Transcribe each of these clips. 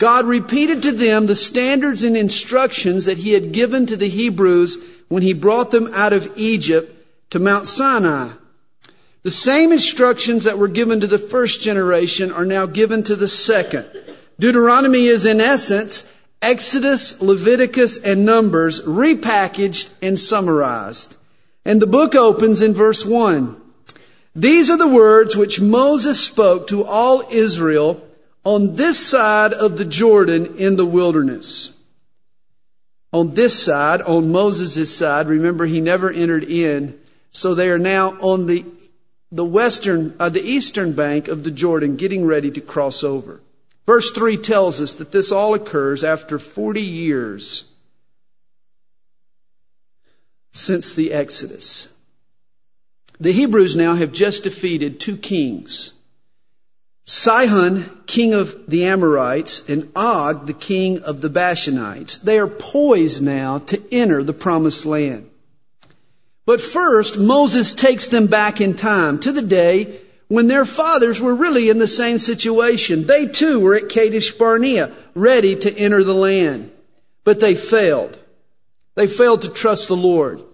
God repeated to them the standards and instructions that he had given to the Hebrews when he brought them out of Egypt to Mount Sinai. The same instructions that were given to the first generation are now given to the second. Deuteronomy is in essence Exodus, Leviticus, and Numbers repackaged and summarized. And the book opens in verse 1. These are the words which Moses spoke to all Israel on this side of the Jordan in the wilderness. On this side, on Moses' side, remember he never entered in, so they are now on the, the western, uh, the eastern bank of the Jordan, getting ready to cross over. Verse 3 tells us that this all occurs after 40 years since the Exodus. The Hebrews now have just defeated two kings. Sihon, king of the Amorites, and Og, the king of the Bashanites. They are poised now to enter the promised land. But first, Moses takes them back in time to the day when their fathers were really in the same situation. They too were at Kadesh Barnea, ready to enter the land. But they failed. They failed to trust the Lord.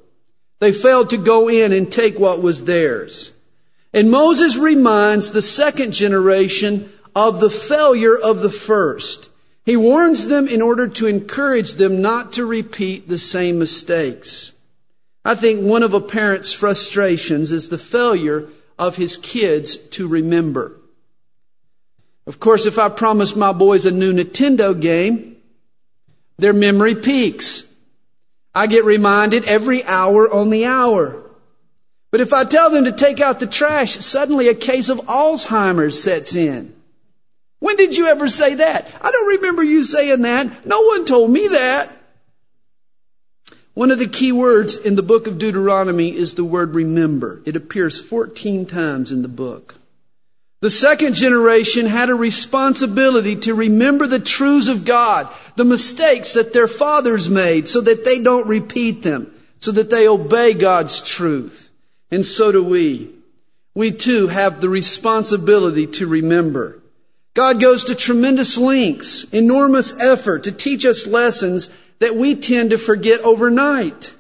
They failed to go in and take what was theirs. And Moses reminds the second generation of the failure of the first. He warns them in order to encourage them not to repeat the same mistakes. I think one of a parent's frustrations is the failure of his kids to remember. Of course, if I promise my boys a new Nintendo game, their memory peaks. I get reminded every hour on the hour. But if I tell them to take out the trash, suddenly a case of Alzheimer's sets in. When did you ever say that? I don't remember you saying that. No one told me that. One of the key words in the book of Deuteronomy is the word remember. It appears 14 times in the book. The second generation had a responsibility to remember the truths of God, the mistakes that their fathers made so that they don't repeat them, so that they obey God's truth. And so do we. We too have the responsibility to remember. God goes to tremendous lengths, enormous effort to teach us lessons that we tend to forget overnight.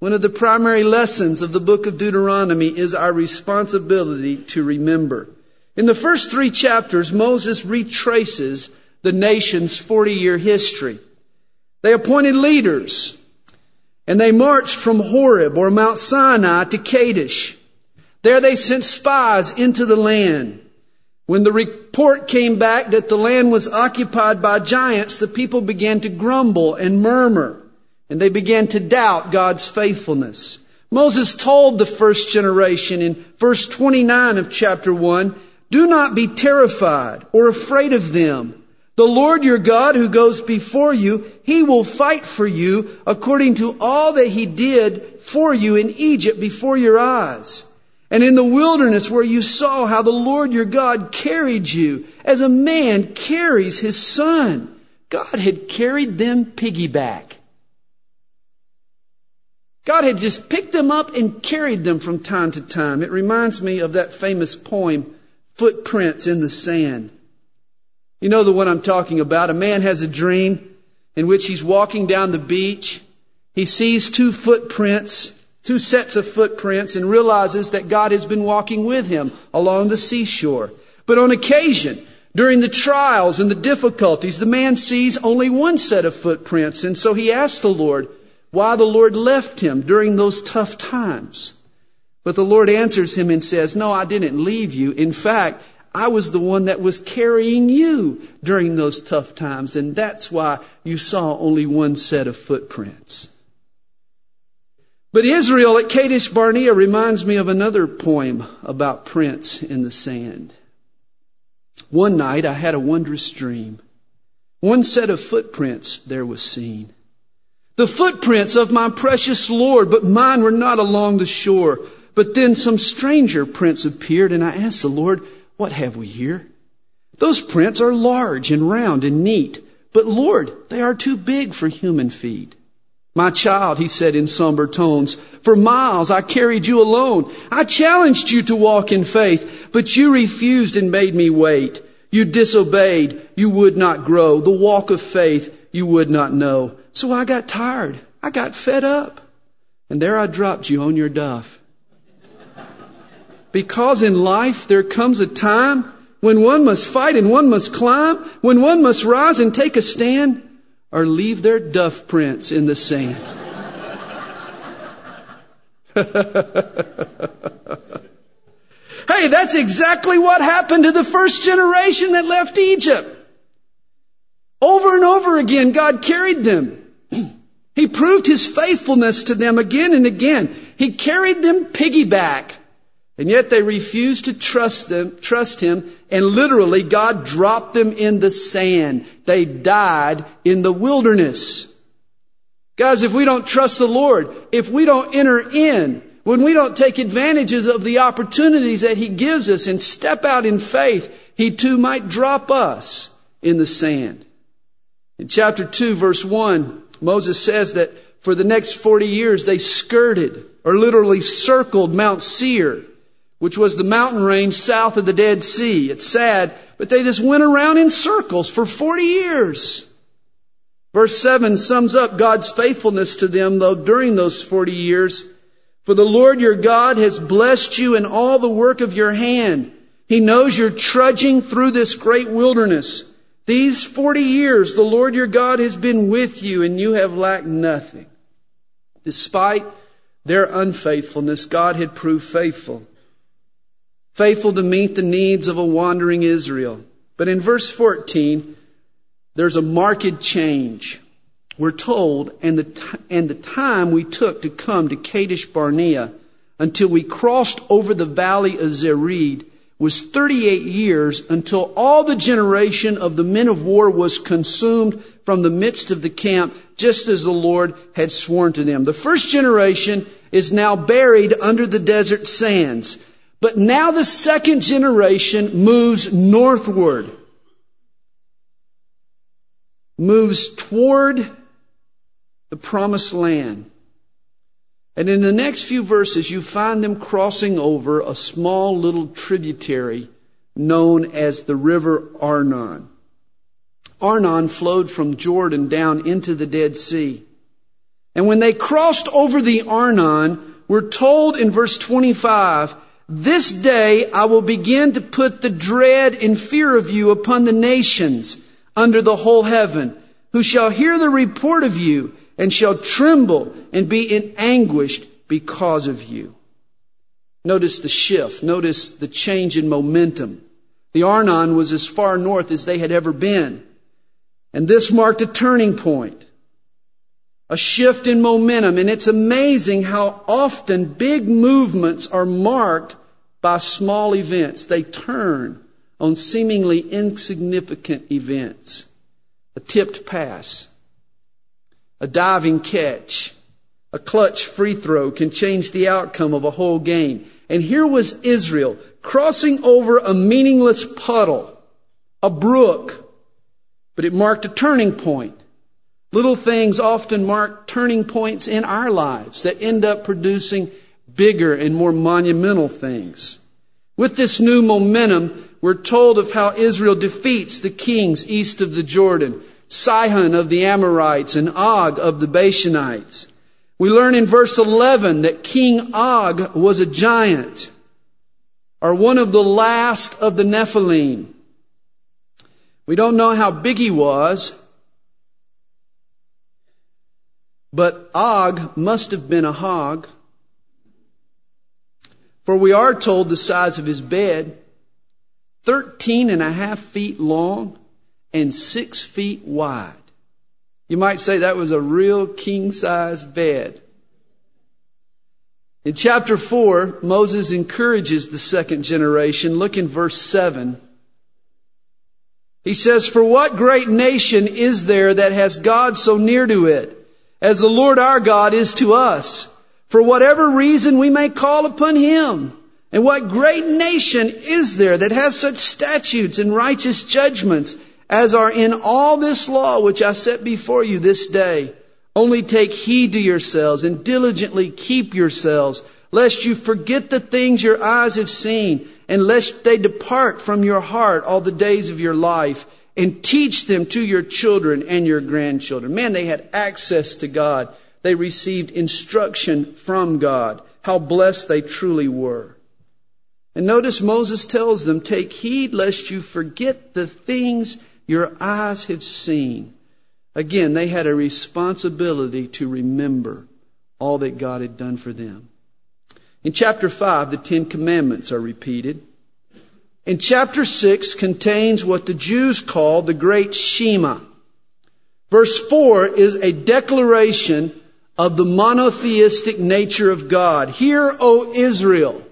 One of the primary lessons of the book of Deuteronomy is our responsibility to remember. In the first three chapters, Moses retraces the nation's 40 year history. They appointed leaders and they marched from Horeb or Mount Sinai to Kadesh. There they sent spies into the land. When the report came back that the land was occupied by giants, the people began to grumble and murmur, and they began to doubt God's faithfulness. Moses told the first generation in verse 29 of chapter 1, do not be terrified or afraid of them. The Lord your God who goes before you, he will fight for you according to all that he did for you in Egypt before your eyes. And in the wilderness where you saw how the Lord your God carried you as a man carries his son. God had carried them piggyback. God had just picked them up and carried them from time to time. It reminds me of that famous poem, Footprints in the Sand. You know the one I'm talking about. A man has a dream in which he's walking down the beach. He sees two footprints two sets of footprints and realizes that God has been walking with him along the seashore. But on occasion, during the trials and the difficulties, the man sees only one set of footprints. And so he asks the Lord why the Lord left him during those tough times. But the Lord answers him and says, no, I didn't leave you. In fact, I was the one that was carrying you during those tough times. And that's why you saw only one set of footprints. But Israel at Kadesh Barnea reminds me of another poem about prints in the sand. One night I had a wondrous dream. One set of footprints there was seen. The footprints of my precious Lord, but mine were not along the shore. But then some stranger prints appeared and I asked the Lord, what have we here? Those prints are large and round and neat, but Lord, they are too big for human feet. My child, he said in somber tones, for miles I carried you alone. I challenged you to walk in faith, but you refused and made me wait. You disobeyed. you would not grow. The walk of faith you would not know. So I got tired. I got fed up. And there I dropped you on your duff. Because in life there comes a time when one must fight and one must climb, when one must rise and take a stand, or leave their duff prints in the sand. hey, that's exactly what happened to the first generation that left Egypt. Over and over again, God carried them. He proved his faithfulness to them again and again. He carried them piggyback. And yet they refused to trust them, trust him, and literally God dropped them in the sand. They died in the wilderness. Guys, if we don't trust the Lord, if we don't enter in, when we don't take advantages of the opportunities that He gives us and step out in faith, He too might drop us in the sand. In chapter 2 verse 1, Moses says that for the next 40 years they skirted or literally circled Mount Seir, which was the mountain range south of the Dead Sea. It's sad, but they just went around in circles for 40 years. Verse 7 sums up God's faithfulness to them, though, during those 40 years. For the Lord your God has blessed you in all the work of your hand. He knows you're trudging through this great wilderness. These 40 years, the Lord your God has been with you and you have lacked nothing. Despite their unfaithfulness, God had proved faithful. Faithful to meet the needs of a wandering Israel. But in verse 14, there's a marked change. We're told, and the, t- and the time we took to come to Kadesh Barnea until we crossed over the valley of Zered was 38 years until all the generation of the men of war was consumed from the midst of the camp, just as the Lord had sworn to them. The first generation is now buried under the desert sands. But now the second generation moves northward moves toward the promised land. And in the next few verses, you find them crossing over a small little tributary known as the river Arnon. Arnon flowed from Jordan down into the Dead Sea. And when they crossed over the Arnon, we're told in verse 25, this day I will begin to put the dread and fear of you upon the nations under the whole heaven, who shall hear the report of you and shall tremble and be in anguish because of you. Notice the shift. Notice the change in momentum. The Arnon was as far north as they had ever been. And this marked a turning point. A shift in momentum. And it's amazing how often big movements are marked by small events. They turn on seemingly insignificant events. A tipped pass, a diving catch, a clutch free throw can change the outcome of a whole game. And here was Israel crossing over a meaningless puddle, a brook, but it marked a turning point. Little things often mark turning points in our lives that end up producing bigger and more monumental things. With this new momentum, we're told of how Israel defeats the kings east of the Jordan, Sihon of the Amorites and Og of the Bashanites. We learn in verse 11 that King Og was a giant, or one of the last of the Nephilim. We don't know how big he was, but Og must have been a hog. For we are told the size of his bed. 13 and a half feet long and six feet wide. You might say that was a real king size bed. In chapter 4, Moses encourages the second generation. Look in verse 7. He says, For what great nation is there that has God so near to it, as the Lord our God is to us? For whatever reason we may call upon him. And what great nation is there that has such statutes and righteous judgments as are in all this law which I set before you this day? Only take heed to yourselves and diligently keep yourselves, lest you forget the things your eyes have seen, and lest they depart from your heart all the days of your life, and teach them to your children and your grandchildren. Man, they had access to God. They received instruction from God. How blessed they truly were. And notice Moses tells them, take heed lest you forget the things your eyes have seen. Again, they had a responsibility to remember all that God had done for them. In chapter 5, the Ten Commandments are repeated. In chapter 6 contains what the Jews call the Great Shema. Verse 4 is a declaration of the monotheistic nature of God. Hear, O Israel,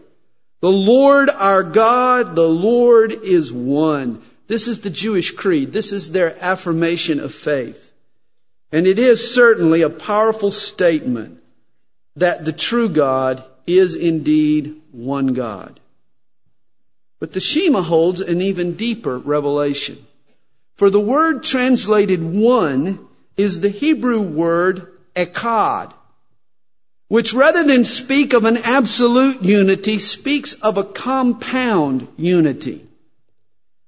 the Lord our God, the Lord is one. This is the Jewish creed. This is their affirmation of faith. And it is certainly a powerful statement that the true God is indeed one God. But the Shema holds an even deeper revelation. For the word translated one is the Hebrew word echad, which rather than speak of an absolute unity, speaks of a compound unity.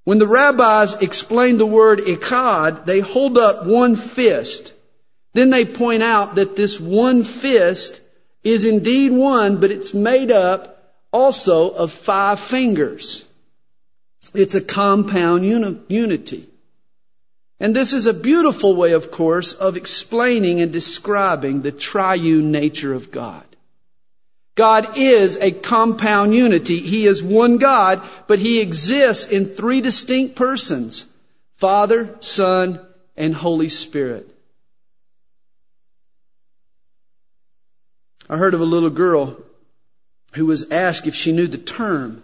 When the rabbis explain the word echad, they hold up one fist. Then they point out that this one fist is indeed one, but it's made up also of five fingers. It's a compound uni- unity. And this is a beautiful way, of course, of explaining and describing the triune nature of God. God is a compound unity. He is one God, but He exists in three distinct persons. Father, Son, and Holy Spirit. I heard of a little girl who was asked if she knew the term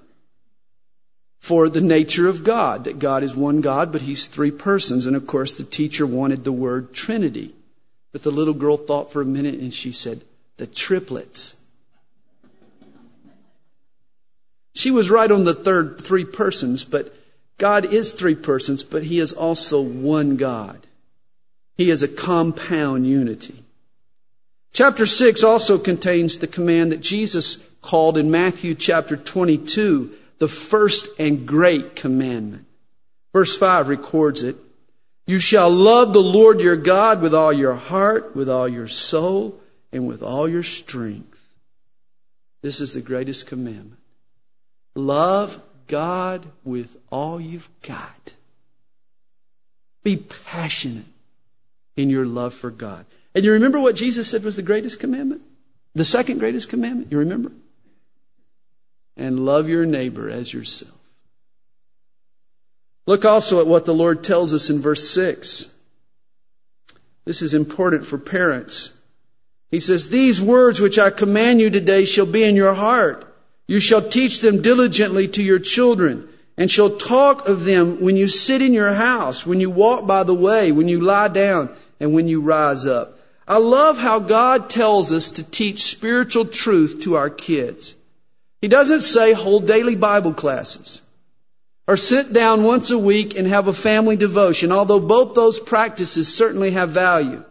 for the nature of God, that God is one God, but He's three persons. And of course, the teacher wanted the word Trinity. But the little girl thought for a minute and she said, the triplets. She was right on the third three persons, but God is three persons, but He is also one God. He is a compound unity. Chapter 6 also contains the command that Jesus called in Matthew chapter 22 the first and great commandment. Verse 5 records it. You shall love the Lord your God with all your heart, with all your soul, and with all your strength. This is the greatest commandment. Love God with all you've got. Be passionate in your love for God. And you remember what Jesus said was the greatest commandment? The second greatest commandment? You remember? And love your neighbor as yourself. Look also at what the Lord tells us in verse 6. This is important for parents. He says, These words which I command you today shall be in your heart. You shall teach them diligently to your children and shall talk of them when you sit in your house, when you walk by the way, when you lie down, and when you rise up. I love how God tells us to teach spiritual truth to our kids. He doesn't say hold daily Bible classes or sit down once a week and have a family devotion, although both those practices certainly have value.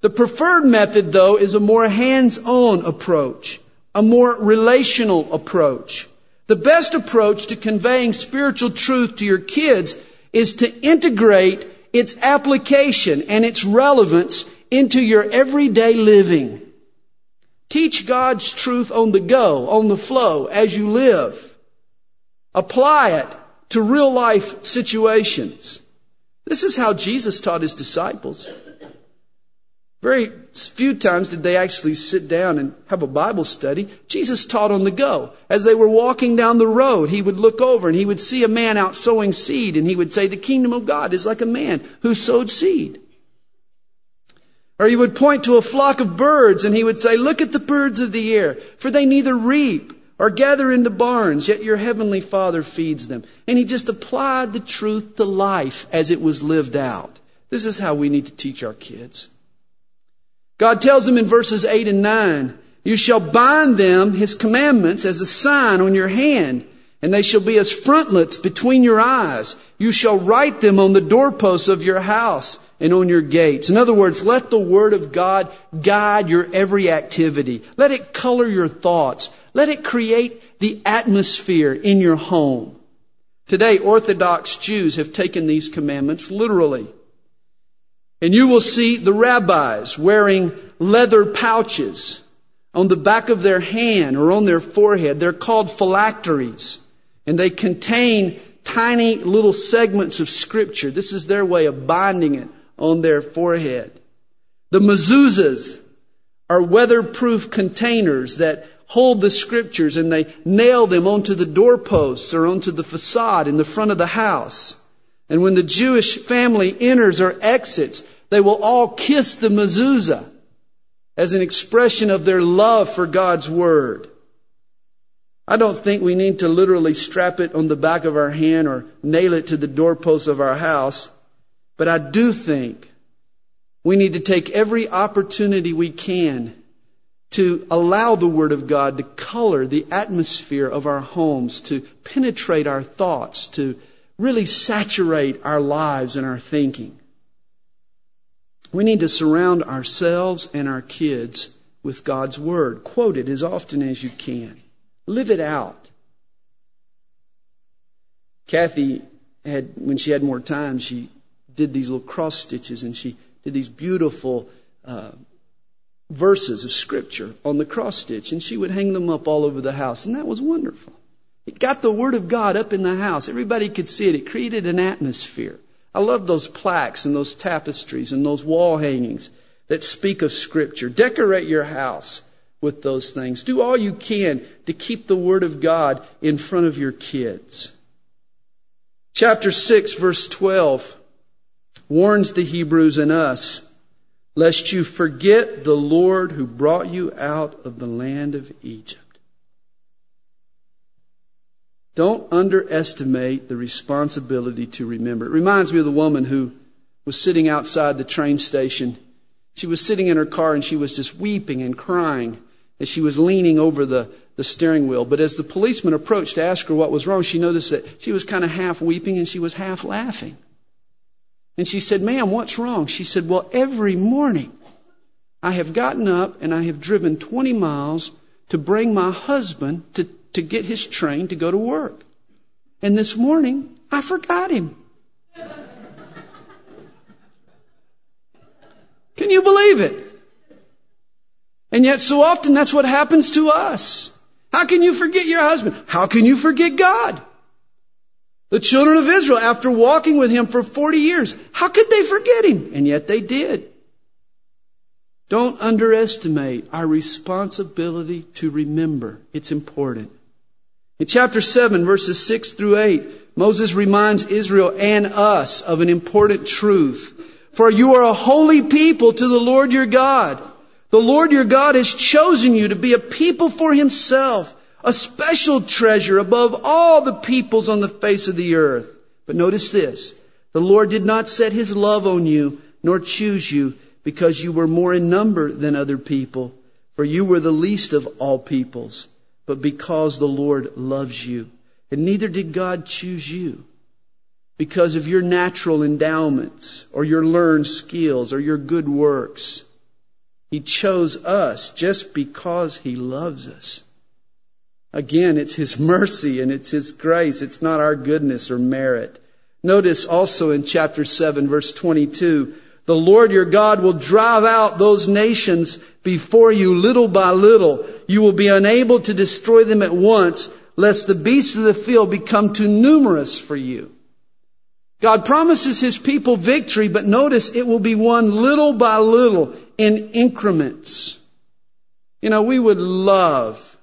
The preferred method, though, is a more hands-on approach, a more relational approach. The best approach to conveying spiritual truth to your kids is to integrate its application and its relevance into your everyday living. Teach God's truth on the go, on the flow, as you live. Apply it to real life situations. This is how Jesus taught his disciples. Very few times did they actually sit down and have a Bible study. Jesus taught on the go. As they were walking down the road, he would look over and he would see a man out sowing seed and he would say, the kingdom of God is like a man who sowed seed. Or he would point to a flock of birds and he would say, Look at the birds of the air, for they neither reap or gather into barns, yet your heavenly Father feeds them. And he just applied the truth to life as it was lived out. This is how we need to teach our kids. God tells them in verses 8 and 9, You shall bind them, his commandments, as a sign on your hand, and they shall be as frontlets between your eyes. You shall write them on the doorposts of your house and on your gates. In other words, let the Word of God guide your every activity. Let it color your thoughts. Let it create the atmosphere in your home. Today, Orthodox Jews have taken these commandments literally. And you will see the rabbis wearing leather pouches on the back of their hand or on their forehead. They're called phylacteries. And they contain tiny little segments of scripture. This is their way of binding it on their forehead. The mezuzahs are weatherproof containers that hold the scriptures and they nail them onto the doorposts or onto the facade in the front of the house. And when the Jewish family enters or exits, they will all kiss the mezuzah as an expression of their love for God's Word. I don't think we need to literally strap it on the back of our hand or nail it to the doorpost of our house, but I do think we need to take every opportunity we can to allow the Word of God to color the atmosphere of our homes, to penetrate our thoughts, to really saturate our lives and our thinking. We need to surround ourselves and our kids with God's Word. Quote it as often as you can. Live it out. Kathy had, when she had more time, she did these little cross stitches and she did these beautiful uh, verses of Scripture on the cross stitch, and she would hang them up all over the house, and that was wonderful. It got the Word of God up in the house. Everybody could see it. It created an atmosphere. I love those plaques and those tapestries and those wall hangings that speak of Scripture. Decorate your house with those things. Do all you can to keep the Word of God in front of your kids. Chapter 6, verse 12 warns the Hebrews and us, lest you forget the Lord who brought you out of the land of Egypt. Don't underestimate the responsibility to remember. It reminds me of the woman who was sitting outside the train station. She was sitting in her car and she was just weeping and crying as she was leaning over the, the steering wheel. But as the policeman approached to ask her what was wrong, she noticed that she was kind of half weeping and she was half laughing. And she said, Ma'am, what's wrong? She said, Well, every morning I have gotten up and I have driven 20 miles to bring my husband to to get his train to go to work. And this morning, I forgot him. Can you believe it? And yet, so often, that's what happens to us. How can you forget your husband? How can you forget God? The children of Israel, after walking with him for 40 years, how could they forget him? And yet they did. Don't underestimate our responsibility to remember. It's important. In chapter 7, verses 6 through 8, Moses reminds Israel and us of an important truth. For you are a holy people to the Lord your God. The Lord your God has chosen you to be a people for himself, a special treasure above all the peoples on the face of the earth. But notice this. The Lord did not set his love on you, nor choose you, because you were more in number than other people, for you were the least of all peoples but because the Lord loves you. And neither did God choose you because of your natural endowments or your learned skills or your good works. He chose us just because He loves us. Again, it's His mercy and it's His grace. It's not our goodness or merit. Notice also in chapter 7 verse 22, the Lord your God will drive out those nations before you little by little. You will be unable to destroy them at once, lest the beasts of the field become too numerous for you. God promises his people victory, but notice it will be won little by little in increments. You know, we would love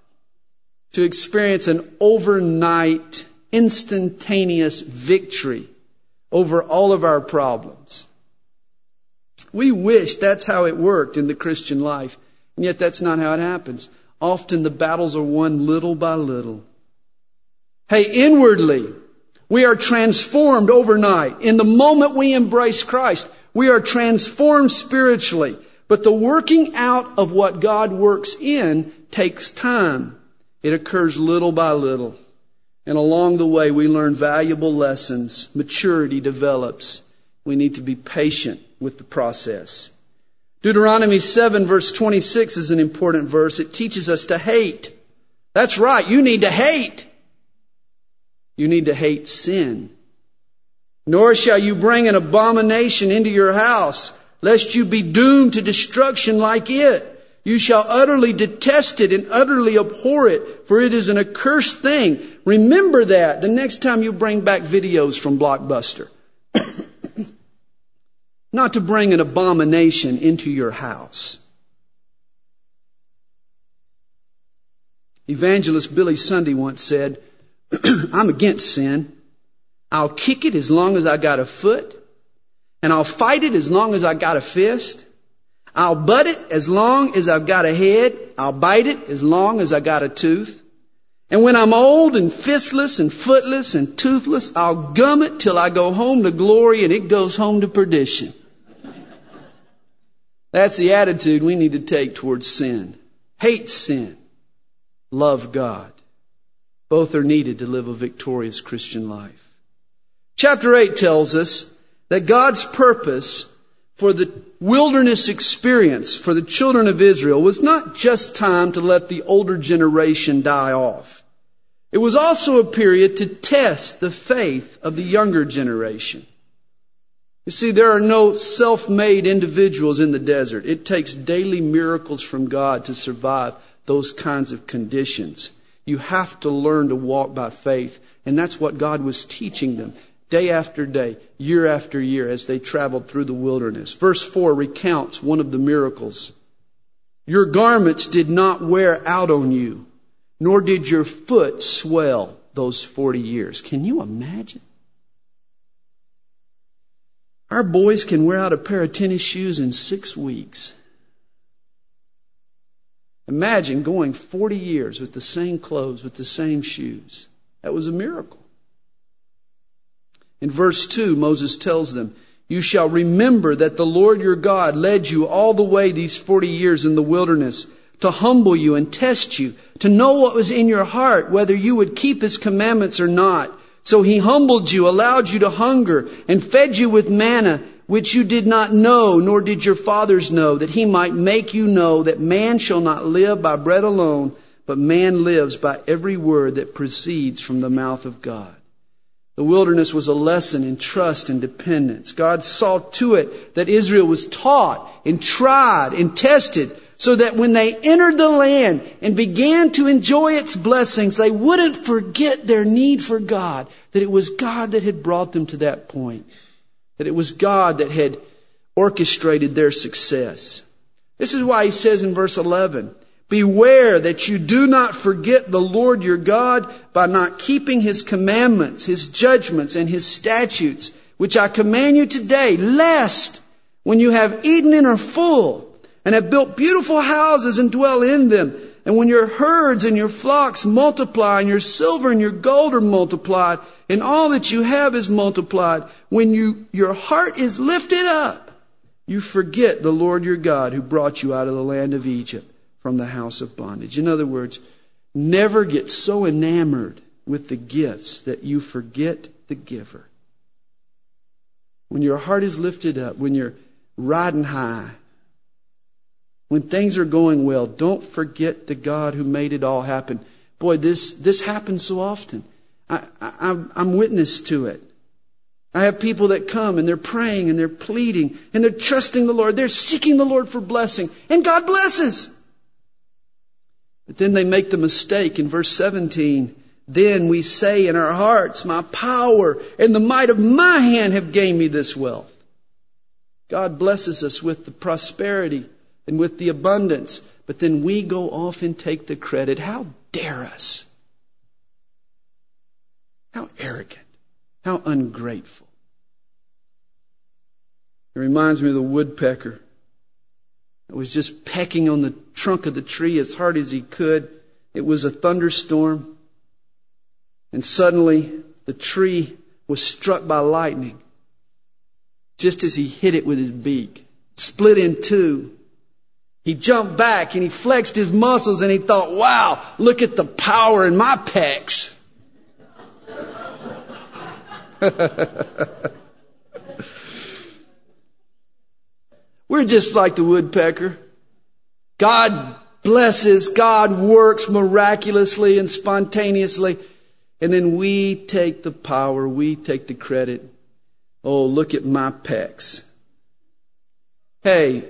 to experience an overnight, instantaneous victory over all of our problems. We wish that's how it worked in the Christian life, and yet that's not how it happens. Often the battles are won little by little. Hey, inwardly, we are transformed overnight. In the moment we embrace Christ, we are transformed spiritually. But the working out of what God works in takes time. It occurs little by little. And along the way, we learn valuable lessons. Maturity develops. We need to be patient with the process. Deuteronomy 7 verse 26 is an important verse. It teaches us to hate. That's right. You need to hate. You need to hate sin. Nor shall you bring an abomination into your house, lest you be doomed to destruction like it. You shall utterly detest it and utterly abhor it, for it is an accursed thing. Remember that the next time you bring back videos from Blockbuster. Not to bring an abomination into your house. Evangelist Billy Sunday once said, I'm against sin. I'll kick it as long as I got a foot, and I'll fight it as long as I got a fist. I'll butt it as long as I've got a head. I'll bite it as long as I got a tooth. And when I'm old and fistless and footless and toothless, I'll gum it till I go home to glory and it goes home to perdition. That's the attitude we need to take towards sin. Hate sin. Love God. Both are needed to live a victorious Christian life. Chapter 8 tells us that God's purpose for the wilderness experience for the children of Israel was not just time to let the older generation die off. It was also a period to test the faith of the younger generation. You see, there are no self-made individuals in the desert. It takes daily miracles from God to survive those kinds of conditions. You have to learn to walk by faith, and that's what God was teaching them day after day, year after year, as they traveled through the wilderness. Verse 4 recounts one of the miracles. Your garments did not wear out on you, nor did your foot swell those 40 years. Can you imagine? Our boys can wear out a pair of tennis shoes in six weeks. Imagine going 40 years with the same clothes, with the same shoes. That was a miracle. In verse 2, Moses tells them, You shall remember that the Lord your God led you all the way these 40 years in the wilderness to humble you and test you, to know what was in your heart, whether you would keep his commandments or not. So he humbled you, allowed you to hunger, and fed you with manna, which you did not know, nor did your fathers know, that he might make you know that man shall not live by bread alone, but man lives by every word that proceeds from the mouth of God. The wilderness was a lesson in trust and dependence. God saw to it that Israel was taught and tried and tested so that when they entered the land and began to enjoy its blessings, they wouldn't forget their need for God, that it was God that had brought them to that point, that it was God that had orchestrated their success. This is why he says in verse 11, Beware that you do not forget the Lord your God by not keeping his commandments, his judgments, and his statutes, which I command you today, lest when you have eaten and are full, and have built beautiful houses and dwell in them, and when your herds and your flocks multiply, and your silver and your gold are multiplied, and all that you have is multiplied, when you, your heart is lifted up, you forget the Lord your God who brought you out of the land of Egypt from the house of bondage. In other words, never get so enamored with the gifts that you forget the giver. When your heart is lifted up, when you're riding high, when things are going well, don't forget the God who made it all happen. Boy, this, this happens so often. I, I, I'm witness to it. I have people that come and they're praying and they're pleading and they're trusting the Lord. They're seeking the Lord for blessing and God blesses. But then they make the mistake in verse 17. Then we say in our hearts, My power and the might of my hand have gained me this wealth. God blesses us with the prosperity and with the abundance, but then we go off and take the credit. How dare us? How arrogant. How ungrateful. It reminds me of the woodpecker was just pecking on the trunk of the tree as hard as he could. It was a thunderstorm. And suddenly the tree was struck by lightning just as he hit it with his beak. Split in two. He jumped back and he flexed his muscles and he thought, wow, look at the power in my pecs. We're just like the woodpecker. God blesses, God works miraculously and spontaneously. And then we take the power, we take the credit. Oh, look at my pecs. Hey,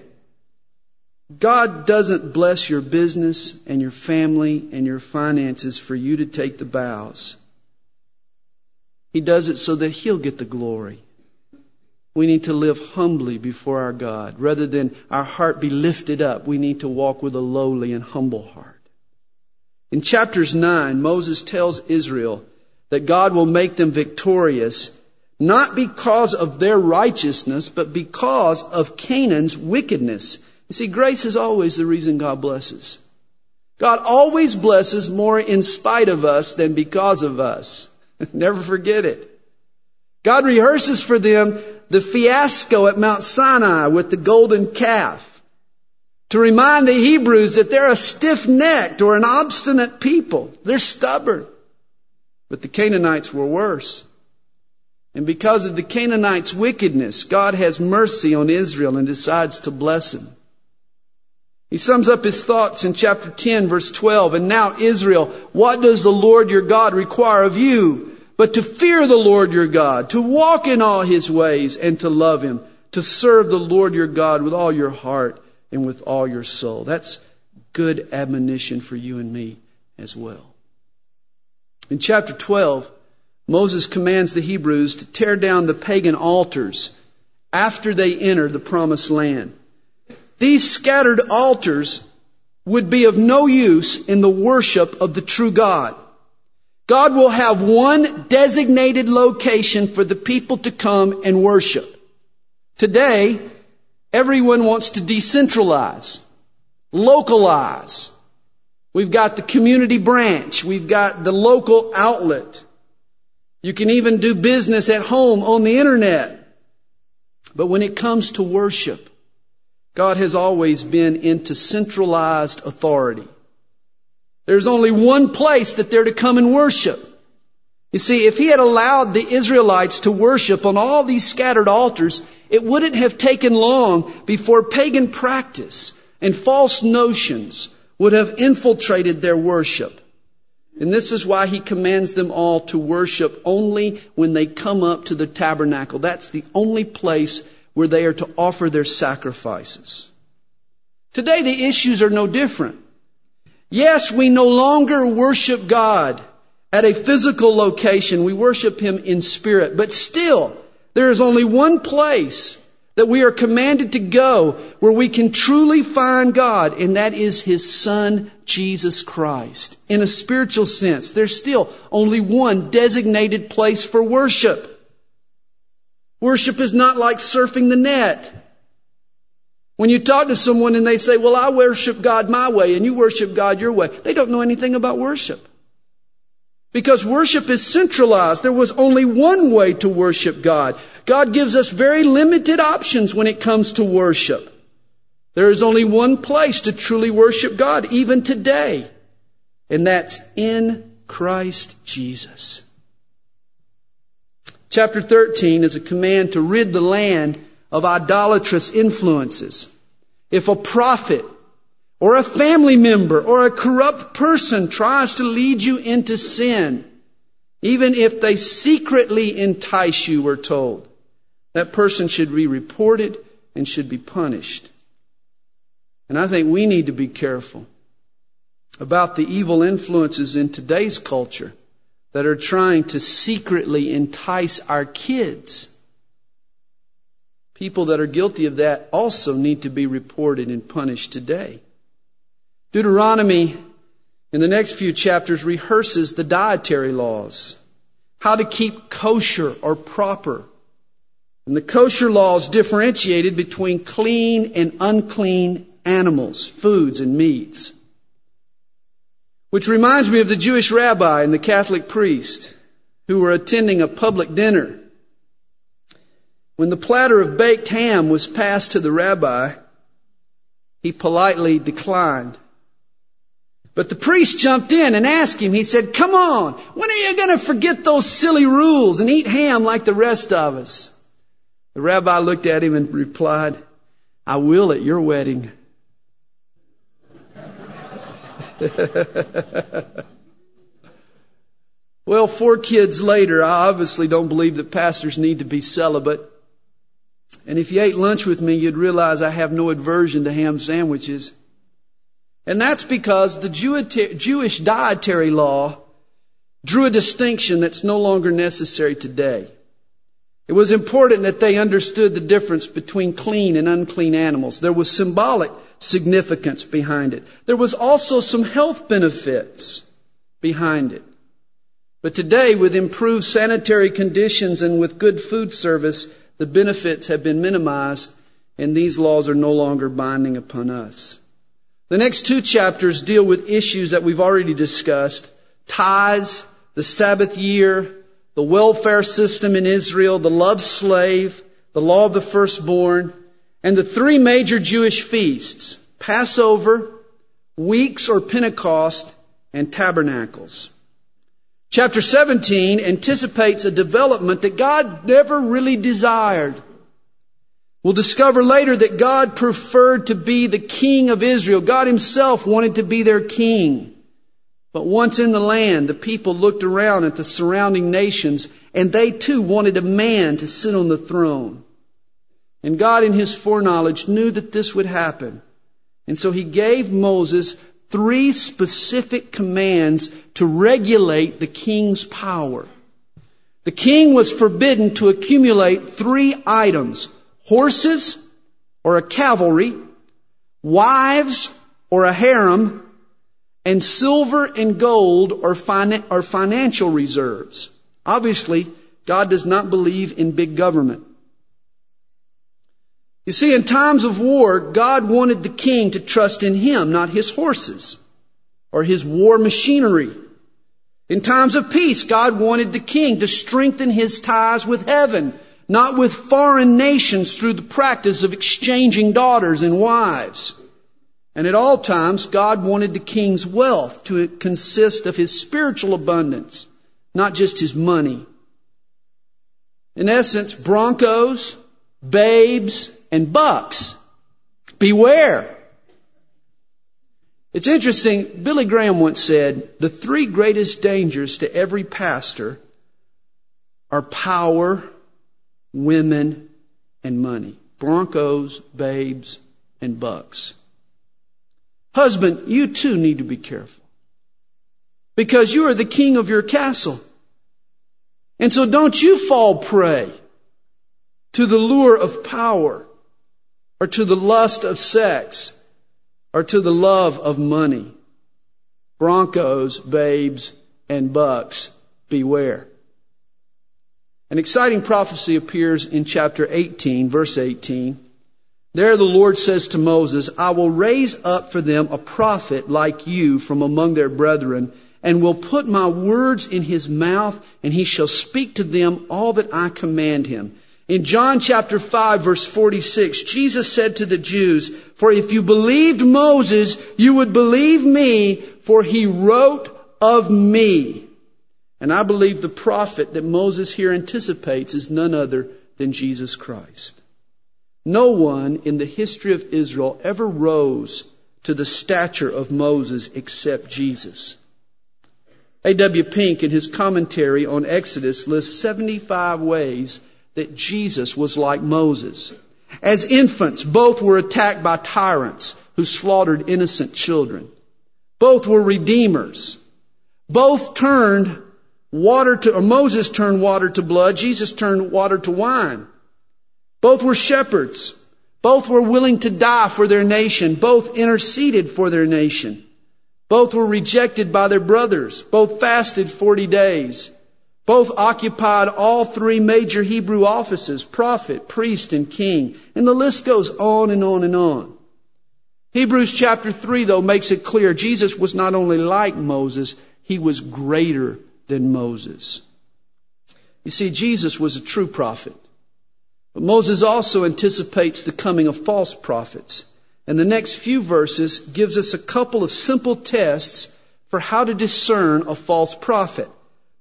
God doesn't bless your business and your family and your finances for you to take the bows. He does it so that He'll get the glory. We need to live humbly before our God. Rather than our heart be lifted up, we need to walk with a lowly and humble heart. In chapters 9, Moses tells Israel that God will make them victorious not because of their righteousness, but because of Canaan's wickedness. You see, grace is always the reason God blesses. God always blesses more in spite of us than because of us. Never forget it. God rehearses for them the fiasco at Mount Sinai with the golden calf to remind the Hebrews that they're a stiff necked or an obstinate people. They're stubborn. But the Canaanites were worse. And because of the Canaanites' wickedness, God has mercy on Israel and decides to bless him. He sums up his thoughts in chapter 10 verse 12. And now Israel, what does the Lord your God require of you? But to fear the Lord your God, to walk in all his ways and to love him, to serve the Lord your God with all your heart and with all your soul. That's good admonition for you and me as well. In chapter 12, Moses commands the Hebrews to tear down the pagan altars after they enter the promised land. These scattered altars would be of no use in the worship of the true God. God will have one designated location for the people to come and worship. Today, everyone wants to decentralize, localize. We've got the community branch. We've got the local outlet. You can even do business at home on the internet. But when it comes to worship, God has always been into centralized authority. There's only one place that they're to come and worship. You see, if he had allowed the Israelites to worship on all these scattered altars, it wouldn't have taken long before pagan practice and false notions would have infiltrated their worship. And this is why he commands them all to worship only when they come up to the tabernacle. That's the only place where they are to offer their sacrifices. Today the issues are no different. Yes, we no longer worship God at a physical location. We worship Him in spirit. But still, there is only one place that we are commanded to go where we can truly find God, and that is His Son, Jesus Christ. In a spiritual sense, there's still only one designated place for worship. Worship is not like surfing the net. When you talk to someone and they say, well, I worship God my way and you worship God your way, they don't know anything about worship. Because worship is centralized. There was only one way to worship God. God gives us very limited options when it comes to worship. There is only one place to truly worship God, even today, and that's in Christ Jesus. Chapter 13 is a command to rid the land of idolatrous influences. If a prophet or a family member or a corrupt person tries to lead you into sin, even if they secretly entice you, we're told, that person should be reported and should be punished. And I think we need to be careful about the evil influences in today's culture that are trying to secretly entice our kids. People that are guilty of that also need to be reported and punished today. Deuteronomy in the next few chapters rehearses the dietary laws, how to keep kosher or proper. And the kosher laws differentiated between clean and unclean animals, foods, and meats. Which reminds me of the Jewish rabbi and the Catholic priest who were attending a public dinner. When the platter of baked ham was passed to the rabbi, he politely declined. But the priest jumped in and asked him, he said, come on, when are you going to forget those silly rules and eat ham like the rest of us? The rabbi looked at him and replied, I will at your wedding. Well, four kids later, I obviously don't believe that pastors need to be celibate. And if you ate lunch with me, you'd realize I have no aversion to ham sandwiches. And that's because the Jewish dietary law drew a distinction that's no longer necessary today. It was important that they understood the difference between clean and unclean animals. There was symbolic significance behind it. There was also some health benefits behind it. But today, with improved sanitary conditions and with good food service, the benefits have been minimized and these laws are no longer binding upon us. The next two chapters deal with issues that we've already discussed. Tithes, the Sabbath year, the welfare system in Israel, the love slave, the law of the firstborn, and the three major Jewish feasts, Passover, weeks or Pentecost, and tabernacles. Chapter 17 anticipates a development that God never really desired. We'll discover later that God preferred to be the king of Israel. God himself wanted to be their king. But once in the land, the people looked around at the surrounding nations and they too wanted a man to sit on the throne. And God in his foreknowledge knew that this would happen. And so he gave Moses three specific commands to regulate the king's power. The king was forbidden to accumulate three items horses or a cavalry, wives or a harem, and silver and gold or, or financial reserves. Obviously, God does not believe in big government. You see, in times of war, God wanted the king to trust in him, not his horses or his war machinery. In times of peace, God wanted the king to strengthen his ties with heaven, not with foreign nations through the practice of exchanging daughters and wives. And at all times, God wanted the king's wealth to consist of his spiritual abundance, not just his money. In essence, broncos, babes, and bucks. Beware. It's interesting, Billy Graham once said, the three greatest dangers to every pastor are power, women, and money. Broncos, babes, and bucks. Husband, you too need to be careful. Because you are the king of your castle. And so don't you fall prey to the lure of power or to the lust of sex, or to the love of money. Broncos, babes, and bucks, beware. An exciting prophecy appears in chapter 18, verse 18. There the Lord says to Moses, I will raise up for them a prophet like you from among their brethren, and will put my words in his mouth, and he shall speak to them all that I command him. In John chapter 5 verse 46, Jesus said to the Jews, For if you believed Moses, you would believe me, for he wrote of me. And I believe the prophet that Moses here anticipates is none other than Jesus Christ. No one in the history of Israel ever rose to the stature of Moses except Jesus. A.W. Pink, in his commentary on Exodus, lists 75 ways that Jesus was like Moses. As infants, both were attacked by tyrants who slaughtered innocent children. Both were redeemers. Both turned water to, or Moses turned water to blood. Jesus turned water to wine. Both were shepherds. Both were willing to die for their nation. Both interceded for their nation. Both were rejected by their brothers. Both fasted 40 days. Both occupied all three major Hebrew offices prophet, priest, and king. And the list goes on and on and on. Hebrews chapter 3, though, makes it clear Jesus was not only like Moses, he was greater than Moses. You see, Jesus was a true prophet. But Moses also anticipates the coming of false prophets. And the next few verses gives us a couple of simple tests for how to discern a false prophet.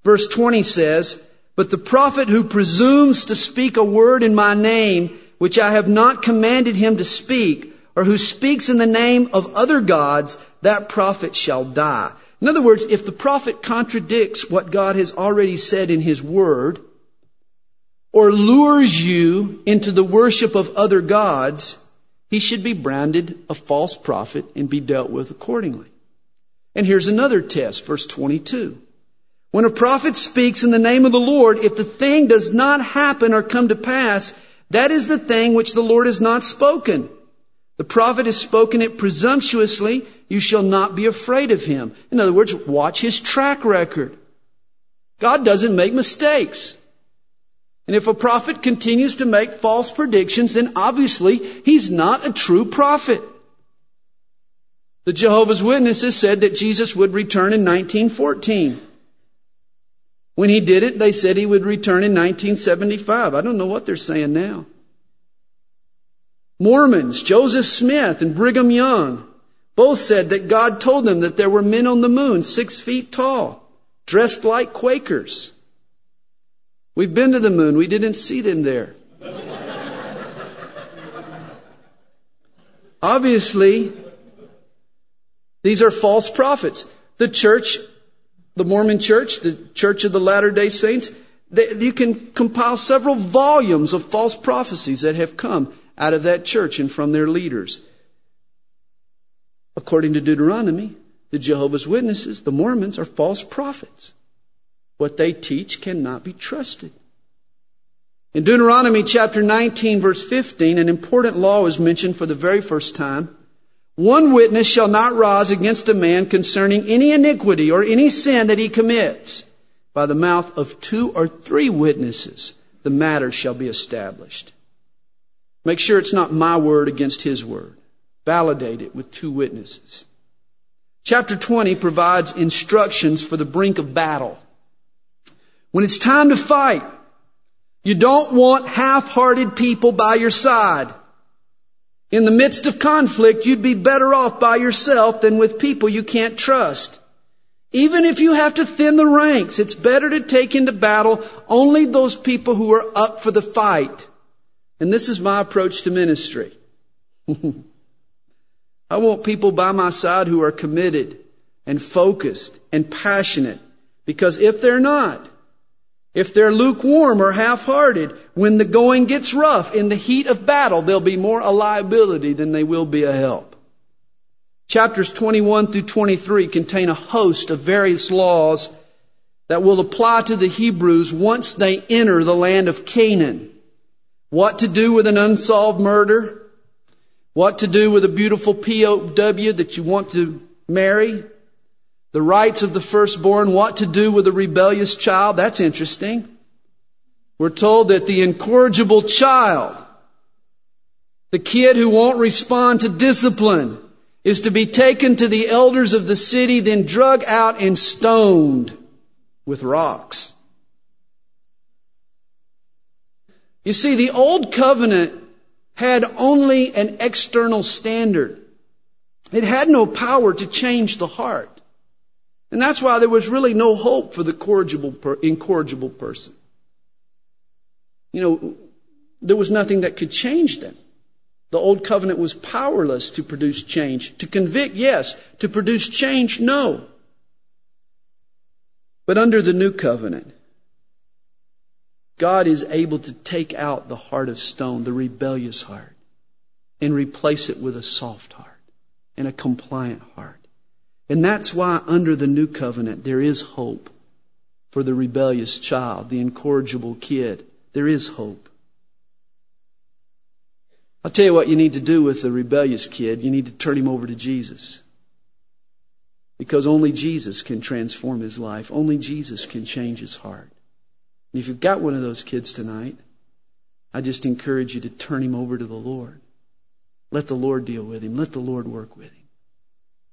Verse 20 says, But the prophet who presumes to speak a word in my name, which I have not commanded him to speak, or who speaks in the name of other gods, that prophet shall die. In other words, if the prophet contradicts what God has already said in his word, or lures you into the worship of other gods, he should be branded a false prophet and be dealt with accordingly. And here's another test, verse 22. When a prophet speaks in the name of the Lord, if the thing does not happen or come to pass, that is the thing which the Lord has not spoken. The prophet has spoken it presumptuously. You shall not be afraid of him. In other words, watch his track record. God doesn't make mistakes. And if a prophet continues to make false predictions, then obviously he's not a true prophet. The Jehovah's Witnesses said that Jesus would return in 1914. When he did it, they said he would return in 1975. I don't know what they're saying now. Mormons, Joseph Smith and Brigham Young, both said that God told them that there were men on the moon six feet tall, dressed like Quakers. We've been to the moon. We didn't see them there. Obviously, these are false prophets. The church, the Mormon church, the church of the Latter day Saints, they, you can compile several volumes of false prophecies that have come out of that church and from their leaders. According to Deuteronomy, the Jehovah's Witnesses, the Mormons, are false prophets. What they teach cannot be trusted. In Deuteronomy chapter 19 verse 15, an important law is mentioned for the very first time. One witness shall not rise against a man concerning any iniquity or any sin that he commits. By the mouth of two or three witnesses, the matter shall be established. Make sure it's not my word against his word. Validate it with two witnesses. Chapter 20 provides instructions for the brink of battle. When it's time to fight, you don't want half-hearted people by your side. In the midst of conflict, you'd be better off by yourself than with people you can't trust. Even if you have to thin the ranks, it's better to take into battle only those people who are up for the fight. And this is my approach to ministry. I want people by my side who are committed and focused and passionate because if they're not, if they're lukewarm or half-hearted, when the going gets rough in the heat of battle, they'll be more a liability than they will be a help. Chapters 21 through 23 contain a host of various laws that will apply to the Hebrews once they enter the land of Canaan. What to do with an unsolved murder? What to do with a beautiful POW that you want to marry? The rights of the firstborn, what to do with a rebellious child, that's interesting. We're told that the incorrigible child, the kid who won't respond to discipline, is to be taken to the elders of the city, then drug out and stoned with rocks. You see, the old covenant had only an external standard. It had no power to change the heart. And that's why there was really no hope for the incorrigible person. You know, there was nothing that could change them. The old covenant was powerless to produce change. To convict, yes. To produce change, no. But under the new covenant, God is able to take out the heart of stone, the rebellious heart, and replace it with a soft heart and a compliant heart. And that's why under the new covenant there is hope for the rebellious child, the incorrigible kid. There is hope. I'll tell you what you need to do with the rebellious kid. You need to turn him over to Jesus. Because only Jesus can transform his life. Only Jesus can change his heart. And if you've got one of those kids tonight, I just encourage you to turn him over to the Lord. Let the Lord deal with him. Let the Lord work with him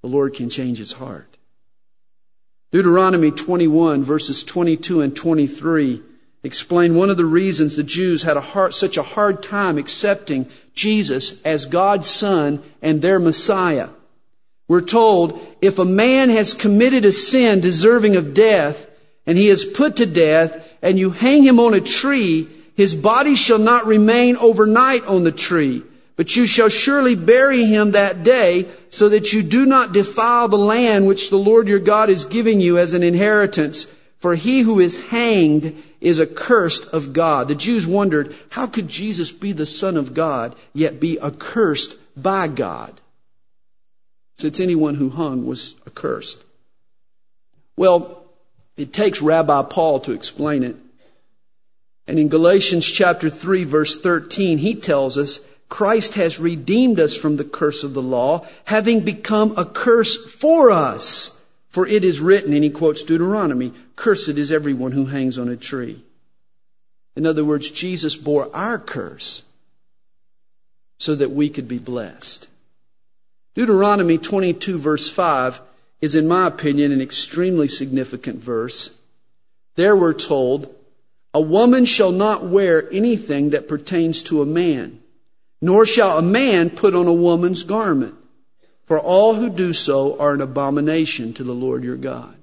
the Lord can change his heart. Deuteronomy 21 verses 22 and 23 explain one of the reasons the Jews had a hard, such a hard time accepting Jesus as God's son and their Messiah. We're told if a man has committed a sin deserving of death and he is put to death and you hang him on a tree, his body shall not remain overnight on the tree But you shall surely bury him that day, so that you do not defile the land which the Lord your God is giving you as an inheritance. For he who is hanged is accursed of God. The Jews wondered, how could Jesus be the Son of God, yet be accursed by God? Since anyone who hung was accursed. Well, it takes Rabbi Paul to explain it. And in Galatians chapter 3 verse 13, he tells us Christ has redeemed us from the curse of the law, having become a curse for us. For it is written, and he quotes Deuteronomy, cursed is everyone who hangs on a tree. In other words, Jesus bore our curse so that we could be blessed. Deuteronomy 22 verse 5 is, in my opinion, an extremely significant verse. There we're told, a woman shall not wear anything that pertains to a man nor shall a man put on a woman's garment, for all who do so are an abomination to the Lord your God.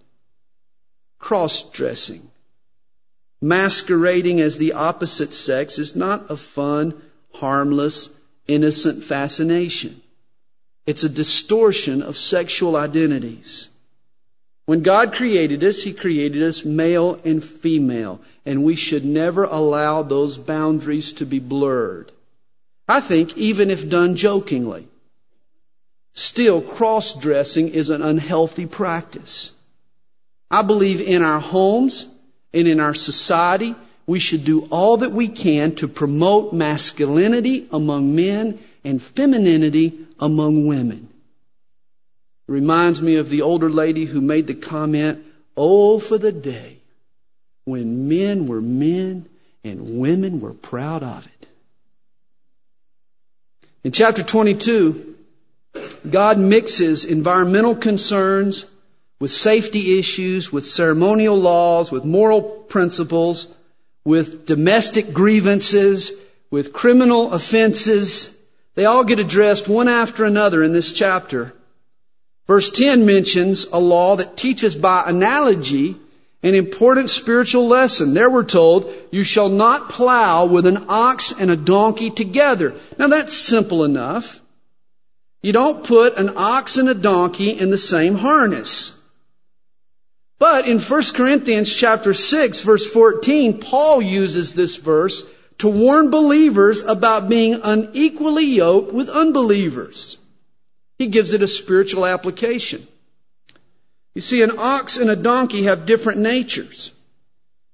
Cross dressing, masquerading as the opposite sex, is not a fun, harmless, innocent fascination. It's a distortion of sexual identities. When God created us, He created us male and female, and we should never allow those boundaries to be blurred. I think even if done jokingly, still cross dressing is an unhealthy practice. I believe in our homes and in our society, we should do all that we can to promote masculinity among men and femininity among women. It reminds me of the older lady who made the comment, Oh, for the day when men were men and women were proud of it. In chapter 22, God mixes environmental concerns with safety issues, with ceremonial laws, with moral principles, with domestic grievances, with criminal offenses. They all get addressed one after another in this chapter. Verse 10 mentions a law that teaches by analogy an important spiritual lesson. There we're told, you shall not plow with an ox and a donkey together. Now that's simple enough. You don't put an ox and a donkey in the same harness. But in 1 Corinthians chapter 6 verse 14, Paul uses this verse to warn believers about being unequally yoked with unbelievers. He gives it a spiritual application. You see, an ox and a donkey have different natures.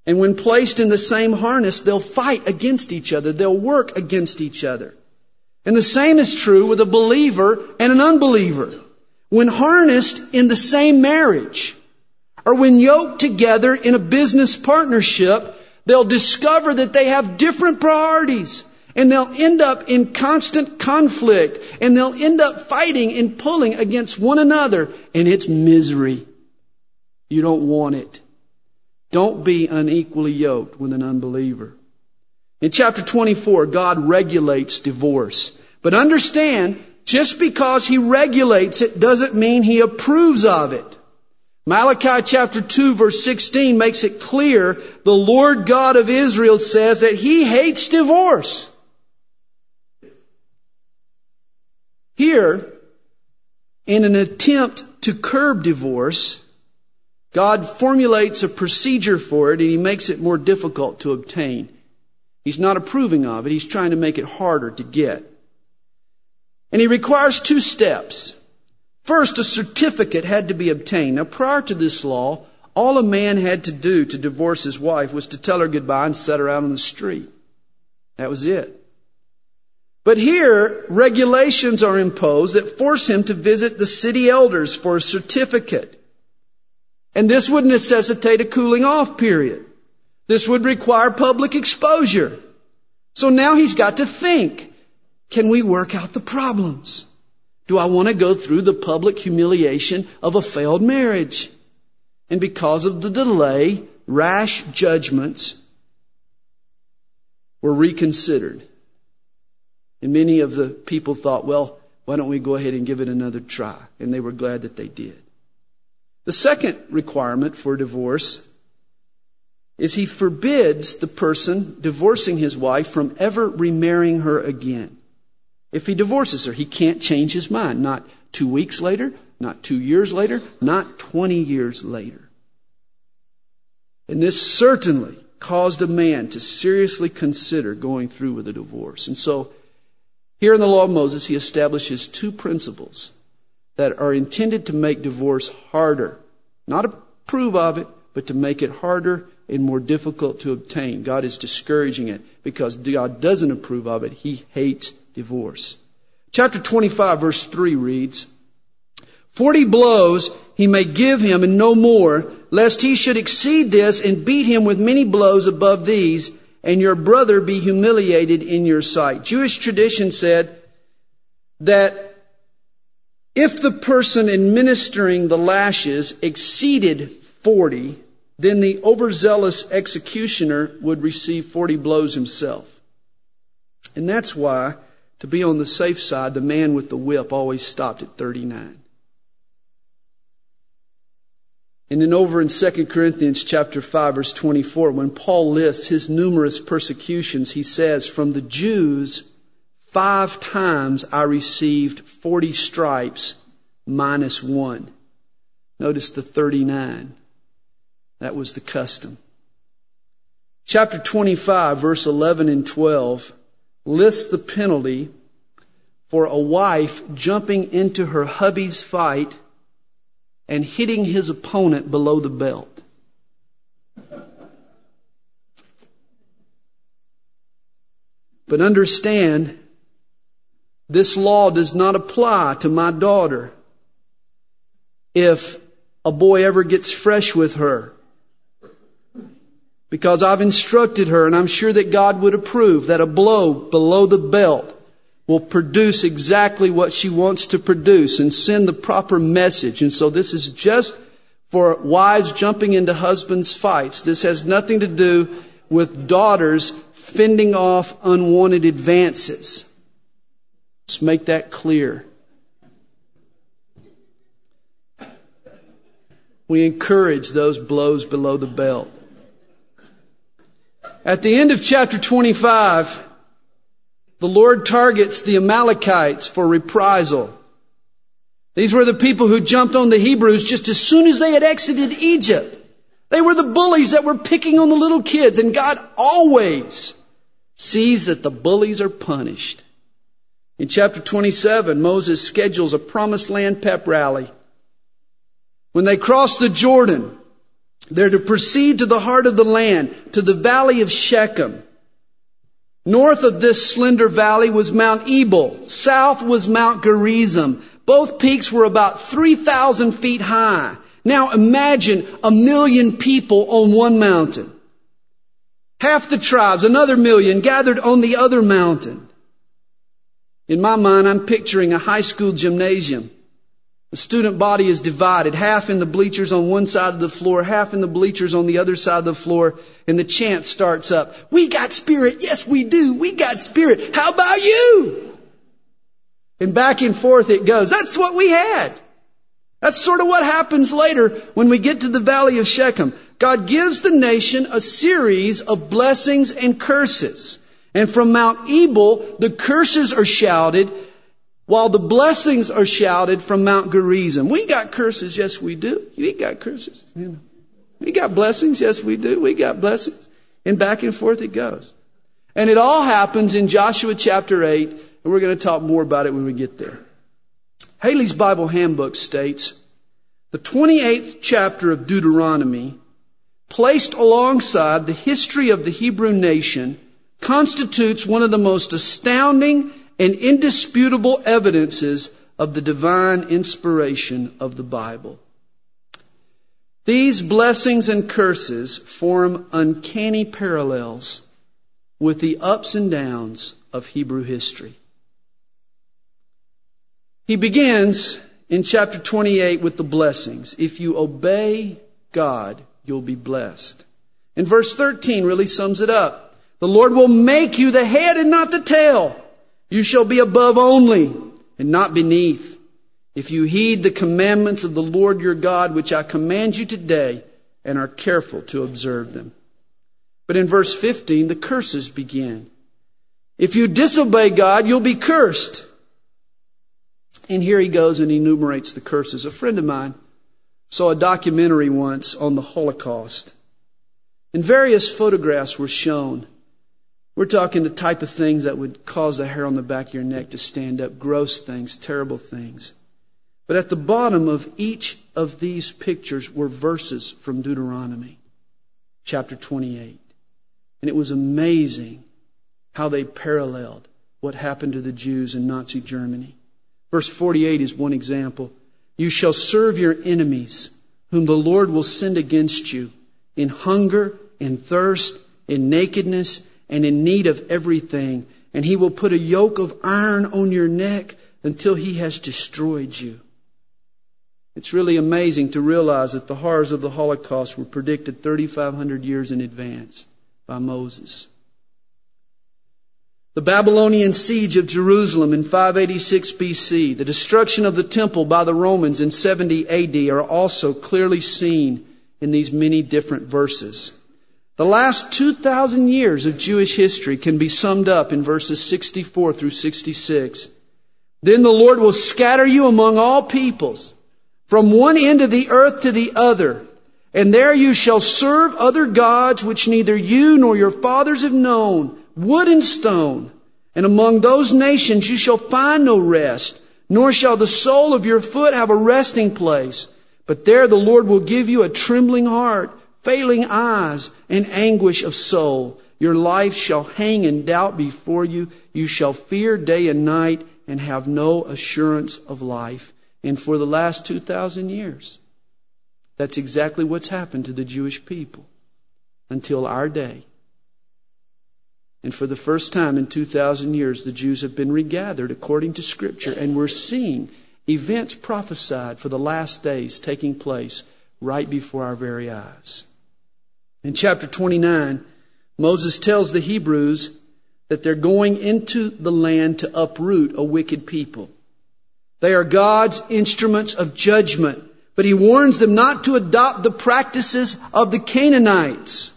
And when placed in the same harness, they'll fight against each other. They'll work against each other. And the same is true with a believer and an unbeliever. When harnessed in the same marriage, or when yoked together in a business partnership, they'll discover that they have different priorities. And they'll end up in constant conflict. And they'll end up fighting and pulling against one another. And it's misery. You don't want it. Don't be unequally yoked with an unbeliever. In chapter 24, God regulates divorce. But understand, just because He regulates it doesn't mean He approves of it. Malachi chapter 2 verse 16 makes it clear the Lord God of Israel says that He hates divorce. Here, in an attempt to curb divorce, God formulates a procedure for it and he makes it more difficult to obtain. He's not approving of it. He's trying to make it harder to get. And he requires two steps. First, a certificate had to be obtained. Now, prior to this law, all a man had to do to divorce his wife was to tell her goodbye and set her out on the street. That was it. But here, regulations are imposed that force him to visit the city elders for a certificate. And this would necessitate a cooling off period. This would require public exposure. So now he's got to think, can we work out the problems? Do I want to go through the public humiliation of a failed marriage? And because of the delay, rash judgments were reconsidered. And many of the people thought, well, why don't we go ahead and give it another try? And they were glad that they did. The second requirement for divorce is he forbids the person divorcing his wife from ever remarrying her again. if he divorces her. He can't change his mind. Not two weeks later, not two years later, not 20 years later. And this certainly caused a man to seriously consider going through with a divorce. And so, here in the law of Moses, he establishes two principles that are intended to make divorce harder. Not approve of it, but to make it harder and more difficult to obtain. God is discouraging it because God doesn't approve of it. He hates divorce. Chapter 25 verse 3 reads, Forty blows he may give him and no more, lest he should exceed this and beat him with many blows above these, and your brother be humiliated in your sight. Jewish tradition said that if the person administering the lashes exceeded 40, then the overzealous executioner would receive 40 blows himself. And that's why, to be on the safe side, the man with the whip always stopped at 39. And then over in 2 Corinthians chapter 5 verse 24, when Paul lists his numerous persecutions, he says, from the Jews, five times I received 40 stripes minus one. Notice the 39. That was the custom. Chapter 25 verse 11 and 12 lists the penalty for a wife jumping into her hubby's fight and hitting his opponent below the belt. But understand, this law does not apply to my daughter if a boy ever gets fresh with her. Because I've instructed her, and I'm sure that God would approve, that a blow below the belt will produce exactly what she wants to produce and send the proper message. And so this is just for wives jumping into husbands' fights. This has nothing to do with daughters fending off unwanted advances. Let's make that clear. We encourage those blows below the belt. At the end of chapter 25, the Lord targets the Amalekites for reprisal. These were the people who jumped on the Hebrews just as soon as they had exited Egypt. They were the bullies that were picking on the little kids, and God always sees that the bullies are punished. In chapter 27, Moses schedules a promised land pep rally. When they cross the Jordan, they're to proceed to the heart of the land, to the valley of Shechem. North of this slender valley was Mount Ebal. South was Mount Gerizim. Both peaks were about 3,000 feet high. Now imagine a million people on one mountain. Half the tribes, another million, gathered on the other mountain. In my mind, I'm picturing a high school gymnasium. The student body is divided, half in the bleachers on one side of the floor, half in the bleachers on the other side of the floor, and the chant starts up. We got spirit. Yes, we do. We got spirit. How about you? And back and forth it goes. That's what we had. That's sort of what happens later when we get to the valley of Shechem. God gives the nation a series of blessings and curses. And from Mount Ebal, the curses are shouted while the blessings are shouted from Mount Gerizim. We got curses, yes we do. We got curses. We got blessings, yes we do. We got blessings. And back and forth it goes. And it all happens in Joshua chapter 8, and we're going to talk more about it when we get there. Halley's Bible Handbook states, the 28th chapter of Deuteronomy, placed alongside the history of the Hebrew nation, constitutes one of the most astounding and indisputable evidences of the divine inspiration of the Bible. These blessings and curses form uncanny parallels with the ups and downs of Hebrew history. He begins in chapter 28 with the blessings. If you obey God, you'll be blessed. And verse 13 really sums it up. The Lord will make you the head and not the tail. You shall be above only and not beneath. If you heed the commandments of the Lord your God, which I command you today, and are careful to observe them. But in verse 15, the curses begin. If you disobey God, you'll be cursed. And here he goes and enumerates the curses. A friend of mine saw a documentary once on the Holocaust. And various photographs were shown. We're talking the type of things that would cause the hair on the back of your neck to stand up, gross things, terrible things. But at the bottom of each of these pictures were verses from Deuteronomy, chapter 28. And it was amazing how they paralleled what happened to the Jews in Nazi Germany. Verse 48 is one example. You shall serve your enemies, whom the Lord will send against you, in hunger, in thirst, in nakedness, and in need of everything. And he will put a yoke of iron on your neck until he has destroyed you. It's really amazing to realize that the horrors of the Holocaust were predicted 3,500 years in advance by Moses. The Babylonian siege of Jerusalem in 586 BC, the destruction of the temple by the Romans in 70 AD are also clearly seen in these many different verses. The last 2,000 years of Jewish history can be summed up in verses 64 through 66. Then the Lord will scatter you among all peoples, from one end of the earth to the other, and there you shall serve other gods which neither you nor your fathers have known wood and stone. And among those nations you shall find no rest, nor shall the sole of your foot have a resting place. But there the Lord will give you a trembling heart, failing eyes, and anguish of soul. Your life shall hang in doubt before you. You shall fear day and night and have no assurance of life. And for the last 2,000 years, that's exactly what's happened to the Jewish people until our day. And for the first time in 2,000 years, the Jews have been regathered according to Scripture, and we're seeing events prophesied for the last days taking place right before our very eyes. In chapter 29, Moses tells the Hebrews that they're going into the land to uproot a wicked people. They are God's instruments of judgment, but he warns them not to adopt the practices of the Canaanites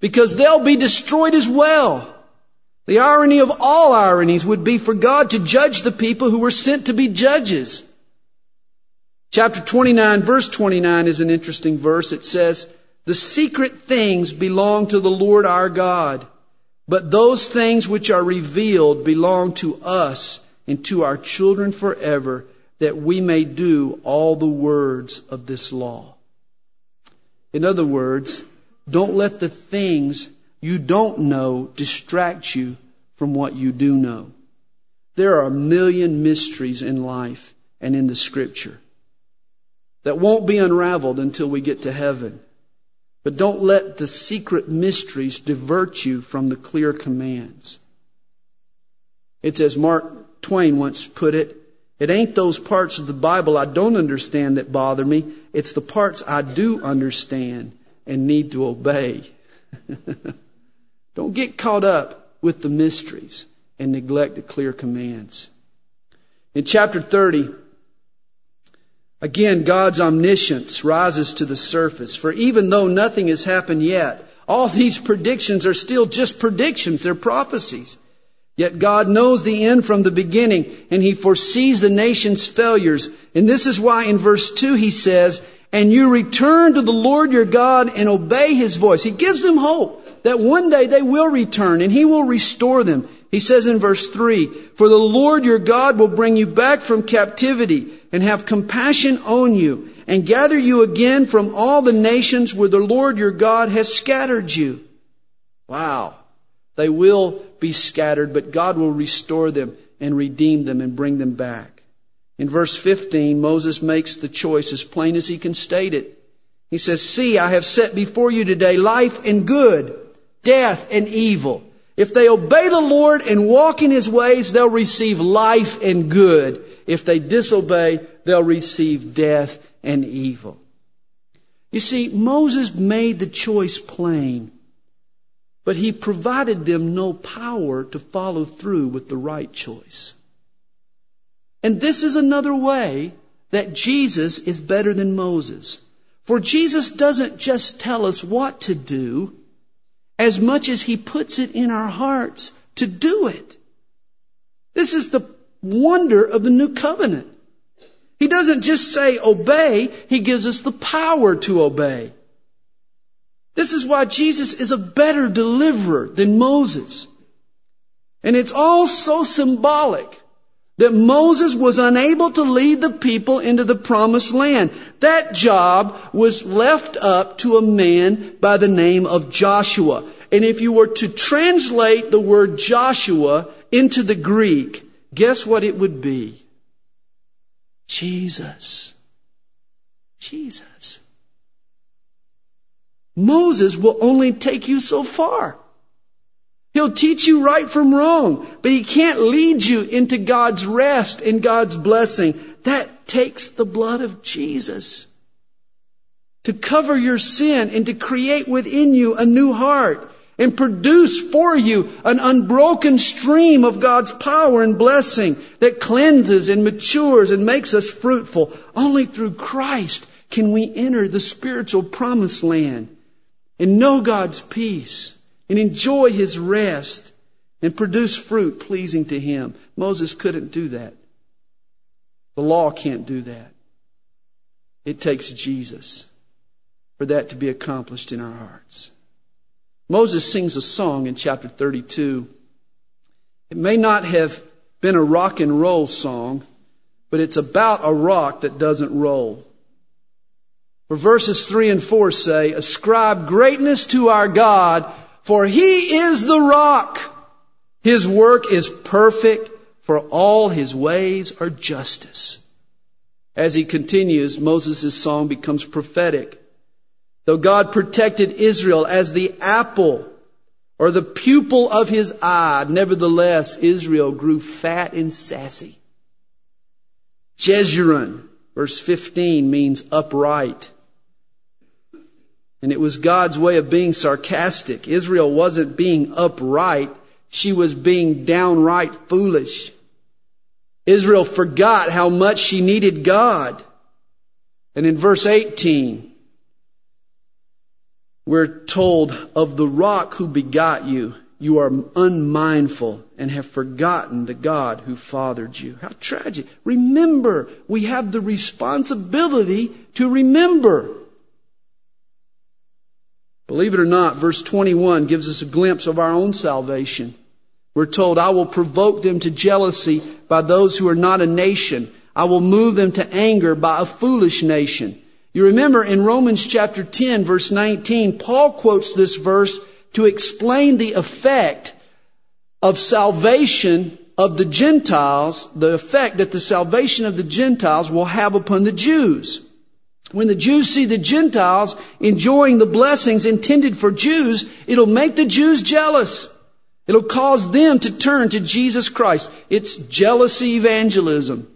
because they'll be destroyed as well. The irony of all ironies would be for God to judge the people who were sent to be judges. Chapter 29, verse 29 is an interesting verse. It says, The secret things belong to the Lord our God, but those things which are revealed belong to us and to our children forever, that we may do all the words of this law. In other words, don't let the things you don't know distract you from what you do know. There are a million mysteries in life and in the scripture that won't be unraveled until we get to heaven. But don't let the secret mysteries divert you from the clear commands. It's as Mark Twain once put it, it ain't those parts of the Bible I don't understand that bother me. It's the parts I do understand and need to obey. Don't get caught up with the mysteries and neglect the clear commands. In chapter 30, again, God's omniscience rises to the surface. For even though nothing has happened yet, all these predictions are still just predictions. They're prophecies. Yet God knows the end from the beginning and He foresees the nation's failures. And this is why in verse 2 He says, and you return to the Lord your God and obey His voice. He gives them hope that one day they will return and he will restore them. He says in verse 3, For the Lord your God will bring you back from captivity and have compassion on you and gather you again from all the nations where the Lord your God has scattered you. Wow. They will be scattered, but God will restore them and redeem them and bring them back. In verse 15, Moses makes the choice as plain as he can state it. He says, See, I have set before you today life and good death, and evil. If they obey the Lord and walk in His ways, they'll receive life and good. If they disobey, they'll receive death and evil. You see, Moses made the choice plain, but he provided them no power to follow through with the right choice. And this is another way that Jesus is better than Moses. For Jesus doesn't just tell us what to do, as much as He puts it in our hearts to do it. This is the wonder of the new covenant. He doesn't just say obey, he gives us the power to obey. This is why Jesus is a better deliverer than Moses. And it's all so symbolic that Moses was unable to lead the people into the promised land. That job was left up to a man by the name of Joshua. And if you were to translate the word Joshua into the Greek, guess what it would be? Jesus. Jesus. Moses will only take you so far. He'll teach you right from wrong, but he can't lead you into God's rest and God's blessing. That takes the blood of Jesus to cover your sin and to create within you a new heart and produce for you an unbroken stream of God's power and blessing that cleanses and matures and makes us fruitful. Only through Christ can we enter the spiritual promised land and know God's peace and enjoy his rest and produce fruit pleasing to him. Moses couldn't do that. The law can't do that. It takes Jesus for that to be accomplished in our hearts. Moses sings a song in chapter 32. It may not have been a rock and roll song, but it's about a rock that doesn't roll. For verses 3 and 4 say, Ascribe greatness to our God, for he is the rock. His work is perfect, for all his ways are justice. As he continues, Moses' song becomes prophetic. Though God protected Israel as the apple or the pupil of his eye, nevertheless, Israel grew fat and sassy. Jeshurun, verse 15, means upright. And it was God's way of being sarcastic. Israel wasn't being upright. She was being downright foolish. Israel forgot how much she needed God. And in verse 18, we're told of the rock who begot you, you are unmindful and have forgotten the God who fathered you. How tragic. Remember, we have the responsibility to remember. Believe it or not, verse 21 gives us a glimpse of our own salvation. We're told, I will provoke them to jealousy by those who are not a nation. I will move them to anger by a foolish nation. You remember in Romans chapter 10 verse 19, Paul quotes this verse to explain the effect of salvation of the Gentiles, the effect that the salvation of the Gentiles will have upon the Jews. When the Jews see the Gentiles enjoying the blessings intended for Jews, it'll make the Jews jealous. It'll cause them to turn to Jesus Christ. It's jealousy evangelism.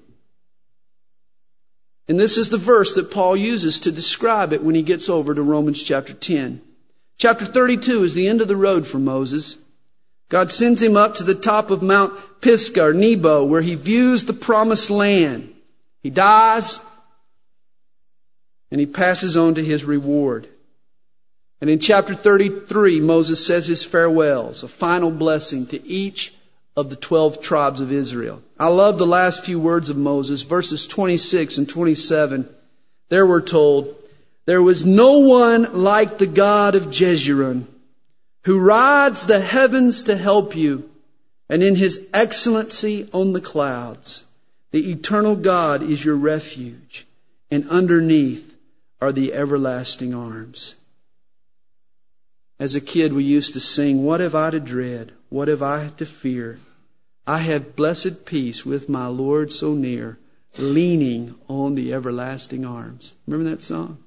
And this is the verse that Paul uses to describe it when he gets over to Romans chapter 10. Chapter 32 is the end of the road for Moses. God sends him up to the top of Mount Pisgah or Nebo where he views the promised land. He dies and he passes on to his reward. And in chapter 33, Moses says his farewells, a final blessing to each of the 12 tribes of Israel. I love the last few words of Moses, verses 26 and 27. There we're told, There was no one like the God of Jeshurun, who rides the heavens to help you, and in his excellency on the clouds. The eternal God is your refuge, and underneath are the everlasting arms. As a kid, we used to sing, What have I to dread? What have I to fear? I have blessed peace with my Lord so near, leaning on the everlasting arms. Remember that song?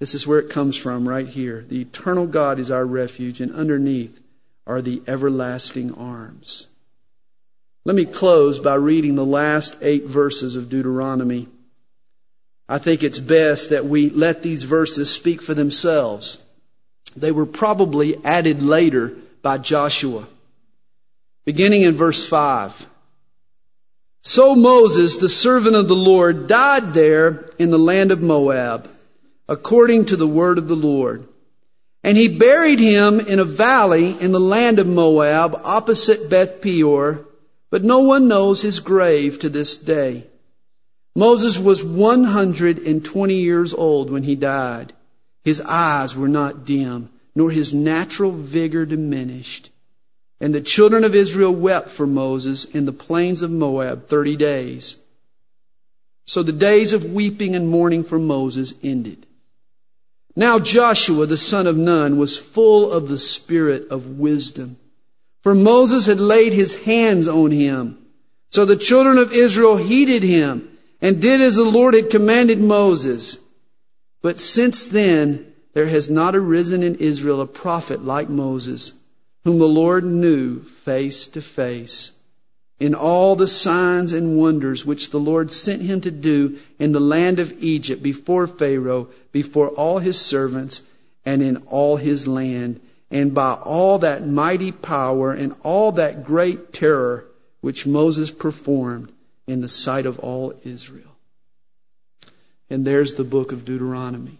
This is where it comes from, right here. The eternal God is our refuge, and underneath are the everlasting arms. Let me close by reading the last eight verses of Deuteronomy. I think it's best that we let these verses speak for themselves. They were probably added later by Joshua. Beginning in verse 5. So Moses, the servant of the Lord, died there in the land of Moab, according to the word of the Lord. And he buried him in a valley in the land of Moab, opposite Beth Peor, but no one knows his grave to this day. Moses was 120 years old when he died. His eyes were not dim, nor his natural vigor diminished. And the children of Israel wept for Moses in the plains of Moab 30 days. So the days of weeping and mourning for Moses ended. Now Joshua, the son of Nun, was full of the spirit of wisdom. For Moses had laid his hands on him. So the children of Israel heeded him and did as the Lord had commanded Moses. But since then, there has not arisen in Israel a prophet like Moses, whom the Lord knew face to face in all the signs and wonders which the Lord sent him to do in the land of Egypt before Pharaoh, before all his servants, and in all his land, and by all that mighty power and all that great terror which Moses performed in the sight of all Israel. And there's the book of Deuteronomy.